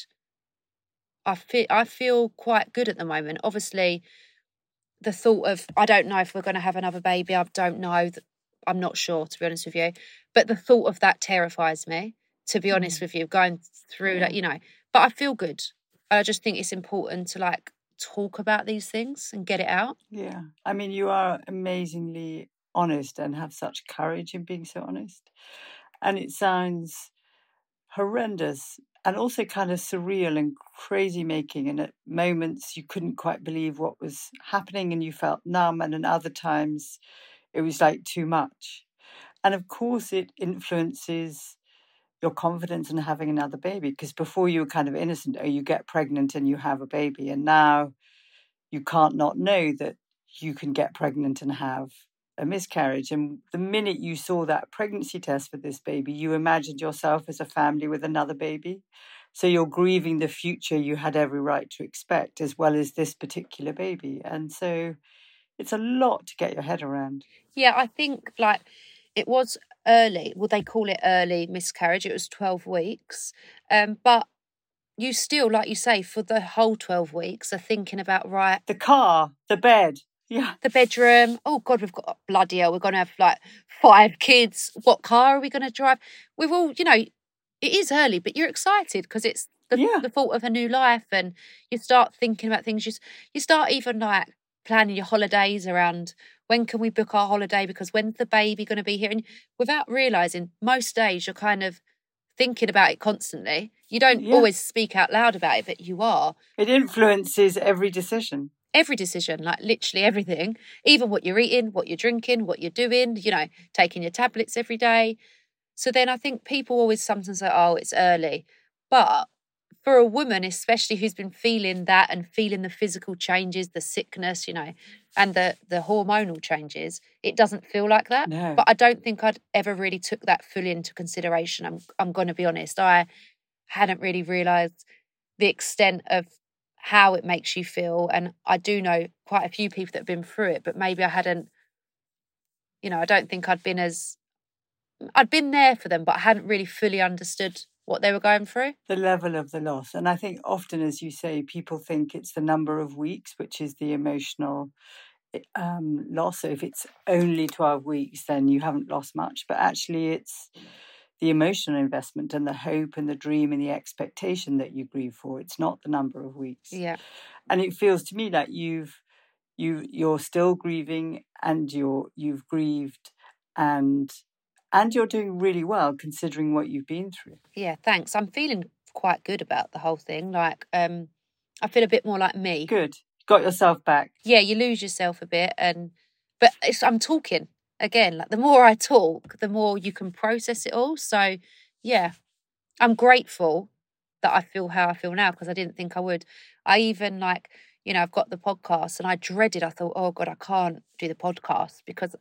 I feel I feel quite good at the moment. Obviously, the thought of I don't know if we're going to have another baby. I don't know. I'm not sure to be honest with you. But the thought of that terrifies me. To be honest mm. with you, going through that, you know. But I feel good. I just think it's important to like talk about these things and get it out. Yeah. I mean, you are amazingly honest and have such courage in being so honest. And it sounds horrendous and also kind of surreal and crazy making. And at moments you couldn't quite believe what was happening and you felt numb. And at other times it was like too much. And of course, it influences your confidence in having another baby because before you were kind of innocent, oh, you get pregnant and you have a baby. And now you can't not know that you can get pregnant and have a miscarriage. And the minute you saw that pregnancy test for this baby, you imagined yourself as a family with another baby. So you're grieving the future you had every right to expect, as well as this particular baby. And so it's a lot to get your head around. Yeah, I think like it was early. Well, they call it early miscarriage. It was 12 weeks. Um, but you still, like you say, for the whole 12 weeks are thinking about, right, The car, the bed. Yeah. the bedroom. Oh God, we've got bloody hell. We're going to have like five kids. What car are we going to drive? We've all, you know, it is early, but you're excited because it's the, Yeah. the thought of a new life, and you start thinking about things. You you start even like planning your holidays around when can we book our holiday because when's the baby going to be here, and without realizing, most days you're kind of thinking about it constantly. You don't Yeah. always speak out loud about it, but you are It influences every decision. Every decision, like literally everything, even what you're eating, what you're drinking, what you're doing, you know, taking your tablets every day. So then I think people always sometimes say, oh, it's early. But for a woman, especially who's been feeling that and feeling the physical changes, the sickness, you know, and the the hormonal changes, it doesn't feel like that. No. But I don't think I'd ever really took that fully into consideration. I'm I'm going to be honest. I hadn't really realised the extent of how it makes you feel, and I do know quite a few people that have been through it, but maybe I hadn't. You know, I don't think I'd been as I'd been there for them, but I hadn't really fully understood what they were going through. the level of the loss. And I think often, as you say, people think it's the number of weeks, which is the emotional eh, um, loss. So if it's only 12 weeks, then you haven't lost much. But actually, it's the emotional investment and the hope and the dream and the expectation that you grieve for. It's not the number of weeks. Yeah. And it feels to me like you've you you're still grieving and you're you've grieved and and you're doing really well considering what you've been through. Yeah, thanks. I'm feeling quite good about the whole thing. Like, um, I feel a bit more like me. Good. Got yourself back. Yeah, you lose yourself a bit, and but it's, I'm talking again. Like the more I talk, the more you can process it all. So, yeah, I'm grateful that I feel how I feel now because I didn't think I would. I even like, you know, I've got the podcast, and I dreaded. I thought, oh god, I can't do the podcast because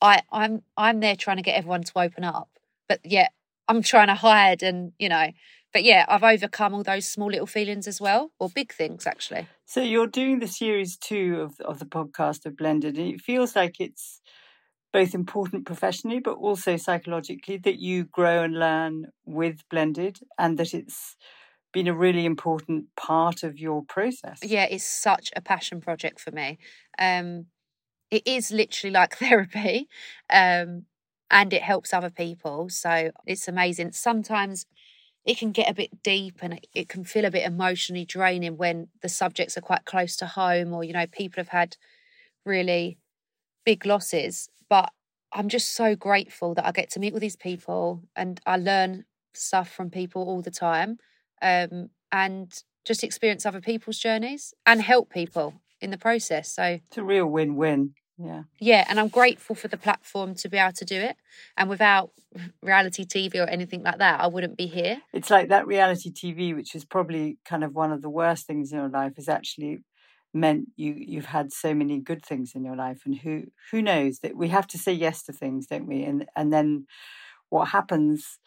I I'm I'm there trying to get everyone to open up, but yet I'm trying to hide and you know. But yeah, I've overcome all those small little feelings as well, or big things actually. So you're doing the series two of of the podcast of Blended, and it feels like it's both important professionally, but also psychologically that you grow and learn with Blended, and that it's been a really important part of your process. Yeah, it's such a passion project for me. Um, it is literally like therapy, um, and it helps other people. So it's amazing. Sometimes it can get a bit deep and it, can feel a bit emotionally draining when the subjects are quite close to home or you know people have had really big losses but i'm just so grateful that i get to meet with these people and i learn stuff from people all the time um, and just experience other people's journeys and help people in the process so It's a real win-win. Yeah. yeah and i'm grateful for the platform to be able to do it and without reality tv or anything like that i wouldn't be here It's like that reality TV, which is probably kind of one of the worst things in your life, is actually meant you you've had so many good things in your life. And who who knows that we have to say yes to things, don't we? And and then what happens,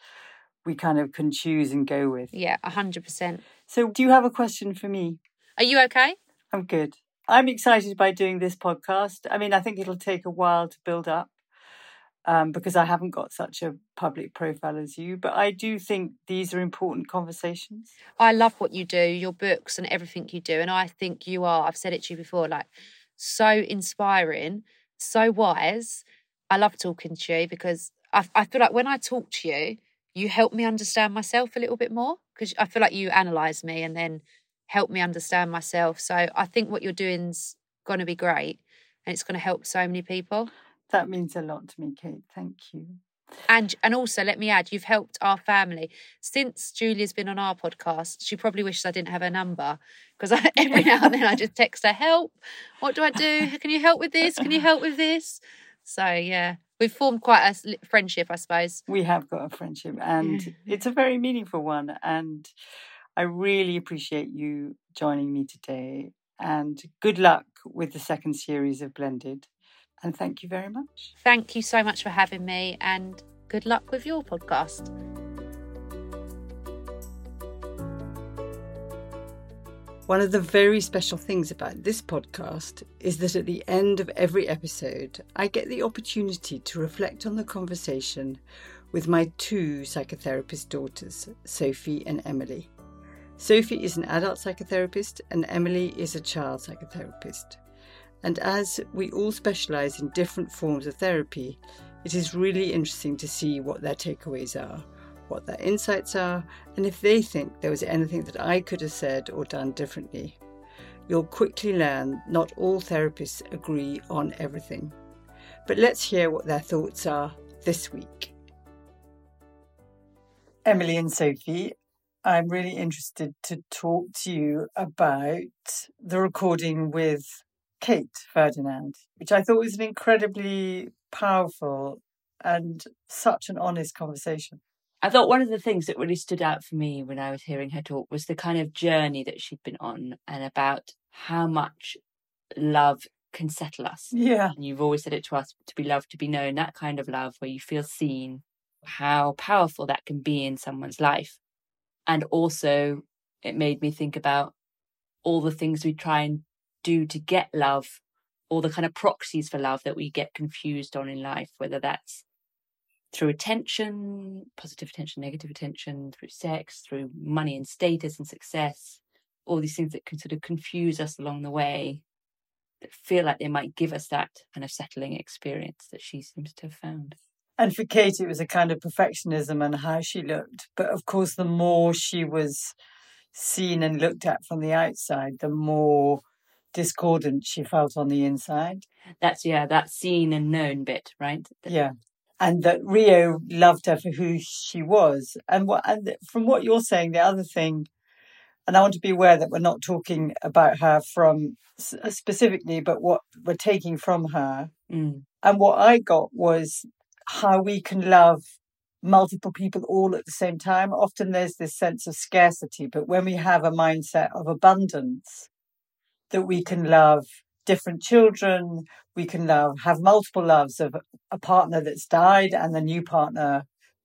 we kind of can choose and go with. yeah 100% So, do you have a question for me? are you okay I'm good. I'm excited by doing this podcast. I mean, I think it'll take a while to build up um, because I haven't got such a public profile as you, but I do think these are important conversations. I love what you do, your books and everything you do. And I think you are, I've said it to you before, like so inspiring, so wise. I love talking to you because I, I feel like when I talk to you, you help me understand myself a little bit more because I feel like you analyze me and then help me understand myself. So I think what you're doing's going to be great and it's going to help so many people. That means a lot to me, Kate. Thank you. And and also let me add, you've helped our family since Julia's been on our podcast. She probably wishes I didn't have her number because every now and then I just text her, "Help! What do I do? Can you help with this? Can you help with this?" So yeah, we've formed quite a friendship, I suppose. We have got a friendship, and it's a very meaningful one. And I really appreciate you joining me today. And good luck with the second series of Blended. And thank you very much. Thank you so much for having me, and good luck with your podcast. One of the very special things about this podcast is that at the end of every episode, I get the opportunity to reflect on the conversation with my two psychotherapist daughters, Sophie and Emily. Sophie is an adult psychotherapist, and Emily is a child psychotherapist. And as we all specialise in different forms of therapy, it is really interesting to see what their takeaways are, what their insights are, and if they think there was anything that I could have said or done differently. You'll quickly learn not all therapists agree on everything. But let's hear what their thoughts are this week. Emily and Sophie, I'm really interested to talk to you about the recording with Kate Ferdinand, which I thought was an incredibly powerful and such an honest conversation. I thought one of the things that really stood out for me when I was hearing her talk was the kind of journey that she'd been on and about how much love can settle us. Yeah. And you've always said it to us to be loved, to be known, that kind of love where you feel seen, how powerful that can be in someone's life. And also, it made me think about all the things we try and do to get love, or the kind of proxies for love that we get confused on in life, whether that's through attention, positive attention, negative attention, through sex, through money and status and success, all these things that can sort of confuse us along the way that feel like they might give us that kind of settling experience that she seems to have found. And for Kate, it was a kind of perfectionism and how she looked. But of course, the more she was seen and looked at from the outside, the more discordant she felt on the inside. That's, yeah, that seen and known bit, right? Yeah and that Rio loved her for who she was. And what and from what you're saying, the other thing, and I want to be aware that we're not talking about her from uh, specifically, but what we're taking from her. Mm. And what I got was how we can love multiple people all at the same time. Often there's this sense of scarcity, but when we have a mindset of abundance, that we can love different children. We can love, have multiple loves of a partner that's died and the new partner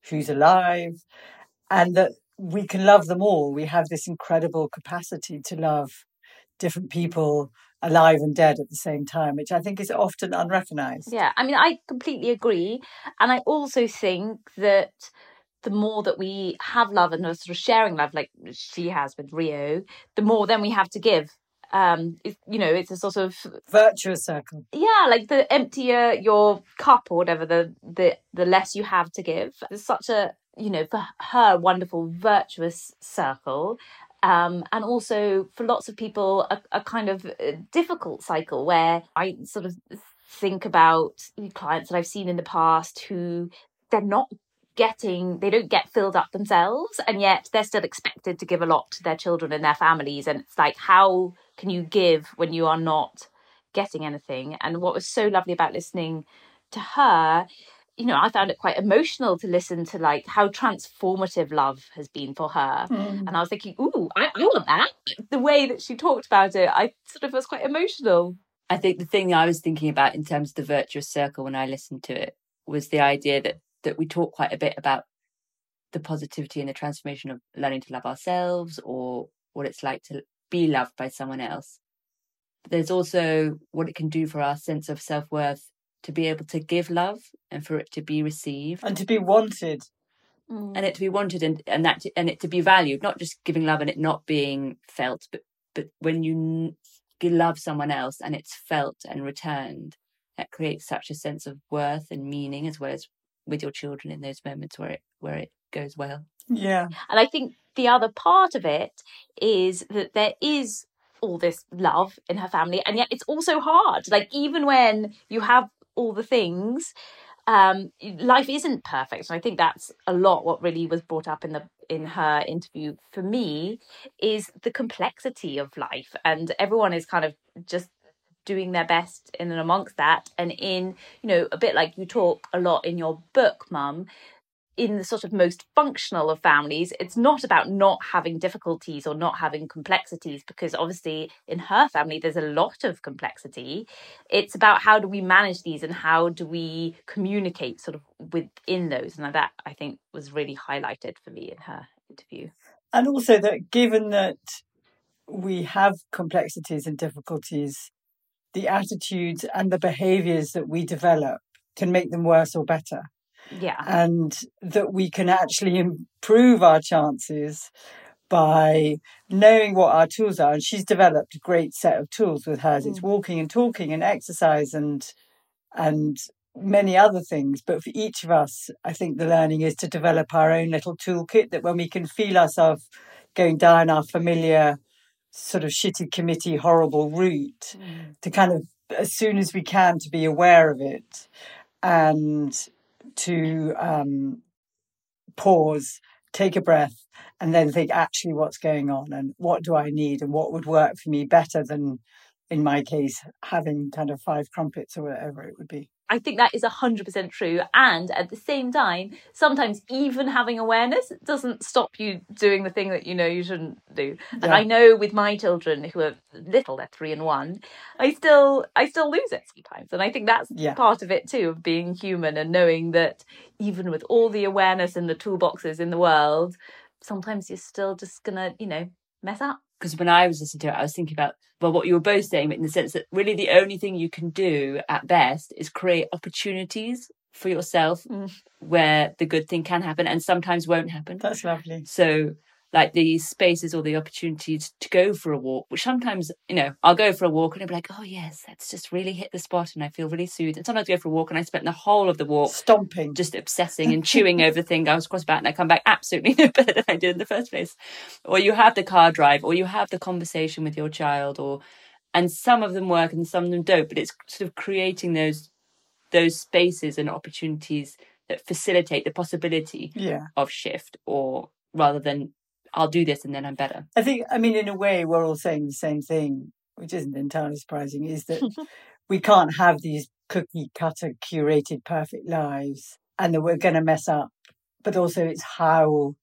who's alive, and that we can love them all. We have this incredible capacity to love different people alive and dead at the same time, which I think is often unrecognized. Yeah, I mean, I completely agree. And I also think that the more that we have love and are sort of sharing love, like she has with Rio, the more then we have to give um you know it's a sort of virtuous circle. Yeah like the emptier your cup or whatever the the the less you have to give. It's such a you know for her wonderful virtuous circle. Um, and also for lots of people a, a kind of uh, difficult cycle where i sort of think about clients that i've seen in the past who they're not getting they don't get filled up themselves and yet they're still expected to give a lot to their children and their families. And it's like how can you give when you are not getting anything? And what was so lovely about listening to her you know i found it quite emotional to listen to like how transformative love has been for her. Mm. and i was thinking ooh I, I want that. The way that she talked about it i sort of was quite emotional. I think the thing i was thinking about in terms of the virtuous circle when i listened to it was the idea that that we talk quite a bit about the positivity and the transformation of learning to love ourselves or what it's like to be loved by someone else. But there's also what it can do for our sense of self worth to be able to give love and for it to be received and to be wanted mm. and it to be wanted and and that to, and it to be valued not just giving love and it not being felt but but when you love someone else and it's felt and returned that creates such a sense of worth and meaning as well as with your children in those moments where it where it goes well. Yeah. And I think the other part of it is that there is all this love in her family and yet it's also hard. Like even when you have all the things um, life isn't perfect and i think that's a lot what really was brought up in the in her interview for me is the complexity of life and everyone is kind of just doing their best in and amongst that. And in you know a bit like you talk a lot in your book mum in the sort of most functional of families it's not about not having difficulties or not having complexities because obviously in her family there's a lot of complexity. It's about how do we manage these and how do we communicate sort of within those. And that i think was really highlighted for me in her interview. And also that given that we have complexities and difficulties the attitudes and the behaviors that we develop can make them worse or better. Yeah. And that we can actually improve our chances by knowing what our tools are. And she's developed a great set of tools with hers. Mm. It's walking and talking and exercise and and many other things. But for each of us, I think the learning is to develop our own little toolkit that when we can feel ourselves going down our familiar sort of shitty committee horrible route mm. to kind of as soon as we can to be aware of it and to um, pause take a breath and then think actually what's going on and what do i need and what would work for me better than in my case having kind of five crumpets or whatever it would be I think that is 100% true. And at the same time, sometimes even having awareness doesn't stop you doing the thing that you know you shouldn't do. And I know with my children who are little, they're three and one, I still I still lose it sometimes. And I think that's Yeah. part of it too, of being human and knowing that even with all the awareness and the toolboxes in the world, sometimes you're still just gonna, you know, mess up. Because when I was listening to it, I was thinking about well what you were both saying, but in the sense that really the only thing you can do at best is create opportunities for yourself Mm. where the good thing can happen and sometimes won't happen. That's lovely. So like the spaces or the opportunities to go for a walk, which sometimes, you know, I'll go for a walk and I'll be like, oh yes, that's just really hit the spot and I feel really soothed. And sometimes I go for a walk and I spent the whole of the walk Stomping. just obsessing and chewing over the thing I was cross about and I come back absolutely no better than I did in the first place. Or you have the car drive or you have the conversation with your child or and some of them work and some of them don't, but it's sort of creating those those spaces and opportunities that facilitate the possibility yeah. of shift or rather than I'll do this and then I'm better. I think, I mean, in a way, we're all saying the same thing, which isn't entirely surprising, is that we can't have these cookie cutter, curated, perfect lives and that we're going to mess up. But also, it's how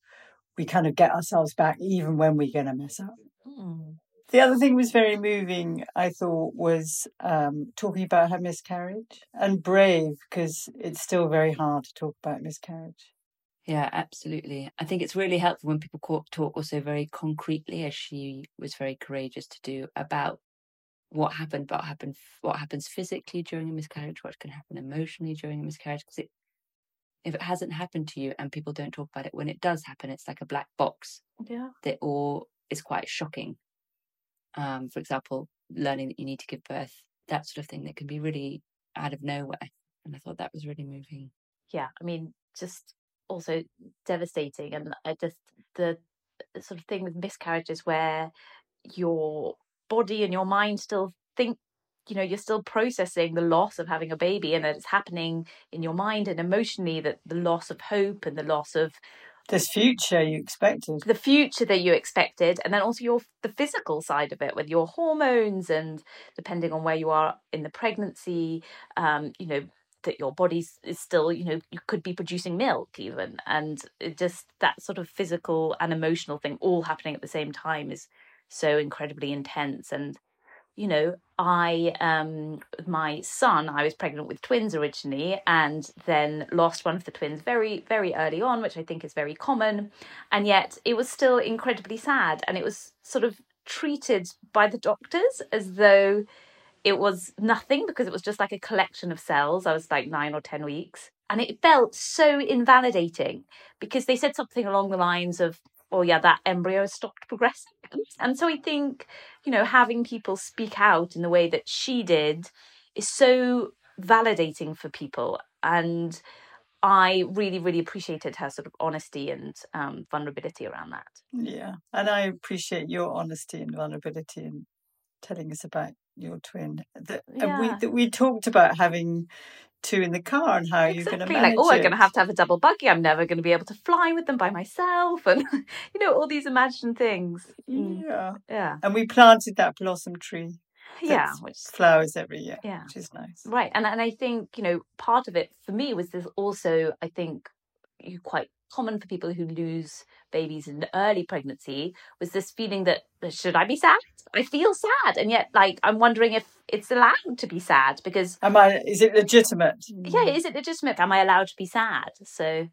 we kind of get ourselves back, even when we're going to mess up. The other thing was very moving, I thought, was um, talking about her miscarriage and brave because it's still very hard to talk about miscarriage. Yeah, absolutely. I think it's really helpful when people talk also very concretely, as she was very courageous to do, about what happened, what happened, what happens physically during a miscarriage, what can happen emotionally during a miscarriage. Because it, if it hasn't happened to you and people don't talk about it, when it does happen, it's like a black box Yeah. that all is quite shocking. Um, for example, learning that you need to give birth, that sort of thing that can be really out of nowhere. And I thought that was really moving. yeah i mean just also devastating and i just the sort of thing with miscarriages where your body and your mind still think you know you're still processing the loss of having a baby and that it's happening in your mind and emotionally that the loss of hope and the loss of This future you expected. the future that you expected and then also your the physical side of it with your hormones and depending on where you are in the pregnancy um you know that your body is still you know you could be producing milk even and just that sort of physical and emotional thing all happening at the same time is so incredibly intense. And you know i um my son i was pregnant with twins originally and then lost one of the twins very very early on which i think is very common. And yet it was still incredibly sad and it was sort of treated by the doctors as though it was nothing because it was just like a collection of cells. I was like 9 or 10 weeks. And it felt so invalidating because they said something along the lines of oh yeah that embryo stopped progressing. And so i think you know having people speak out in the way that she did is so validating for people. And i really really appreciated her sort of honesty and um, vulnerability around that. Yeah. And I appreciate your honesty and vulnerability in telling us about your twin. That, and we, that we talked about having two in the car and how you're going to exactly manage like oh i'm going to have to have a double buggy i'm never going to be able to fly with them by myself and you know all these imagined things Mm, Yeah. yeah And we planted that blossom tree. yeah which flowers every year, Yeah. which is nice. Right. And and I think, you know, part of it for me was this also, I think, quite common for people who lose babies in early pregnancy was this feeling that should I be sad? I feel sad. And yet like I'm wondering if it's allowed to be sad because Am I? Is it legitimate? yeah, is it legitimate? Am I allowed to be sad? So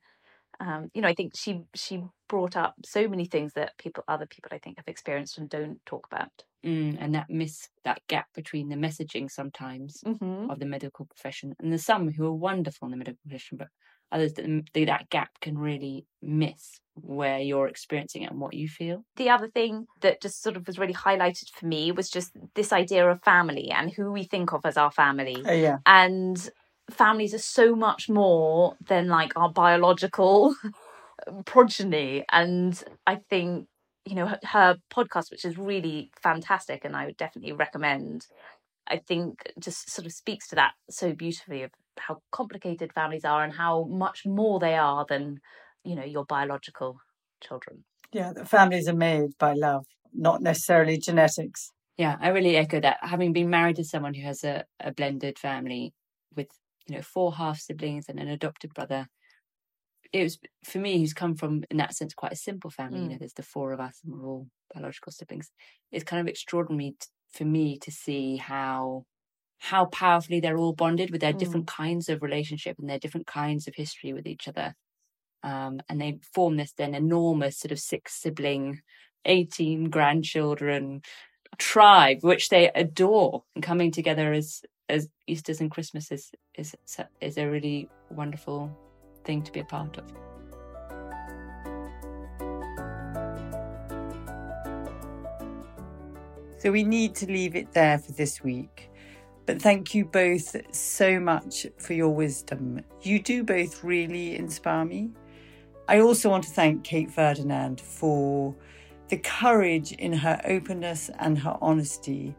um, you know, I think she she brought up so many things that people other people I think have experienced and don't talk about. Mm, and that miss that gap between the messaging sometimes Mm-hmm. of the medical profession and there's some who are wonderful in the medical profession but others that mm, that that gap can really miss where you're experiencing it and what you feel the other thing that just sort of was really highlighted for me was just this idea of family and who we think of as our family. Oh, yeah. And families are so much more than like our biological progeny. And I think, you know, her, her podcast, which is really fantastic and I would definitely recommend, I think just sort of speaks to that so beautifully of how complicated families are and how much more they are than, you know, your biological children. Yeah. The families are made by love, not necessarily genetics. yeah i really echo that having been married to someone who has a, a blended family with you know, four half siblings and an adopted brother. It was for me, who's come from in that sense quite a simple family. You know, mm. there's the four of us, and we're all biological siblings. It's kind of extraordinary t- for me to see how how powerfully they're all bonded with their Mm. different kinds of relationship and their different kinds of history with each other. Um, and they form this then enormous sort of six sibling, 18 grandchildren tribe, which they adore. And coming together as as Easter's and Christmases is is a really wonderful thing to be a part of. So we need to leave it there for this week. But thank you both so much for your wisdom. You do both really inspire me. I also want to thank Kate Ferdinand for the courage in her openness and her honesty.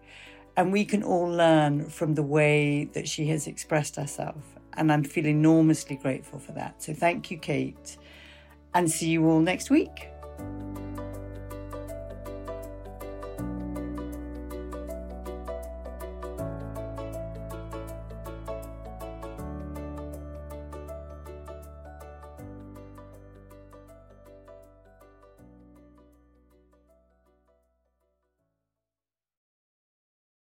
And we can all learn from the way that she has expressed herself. And I'm feeling enormously grateful for that. So thank you, Kate. And see you all next week.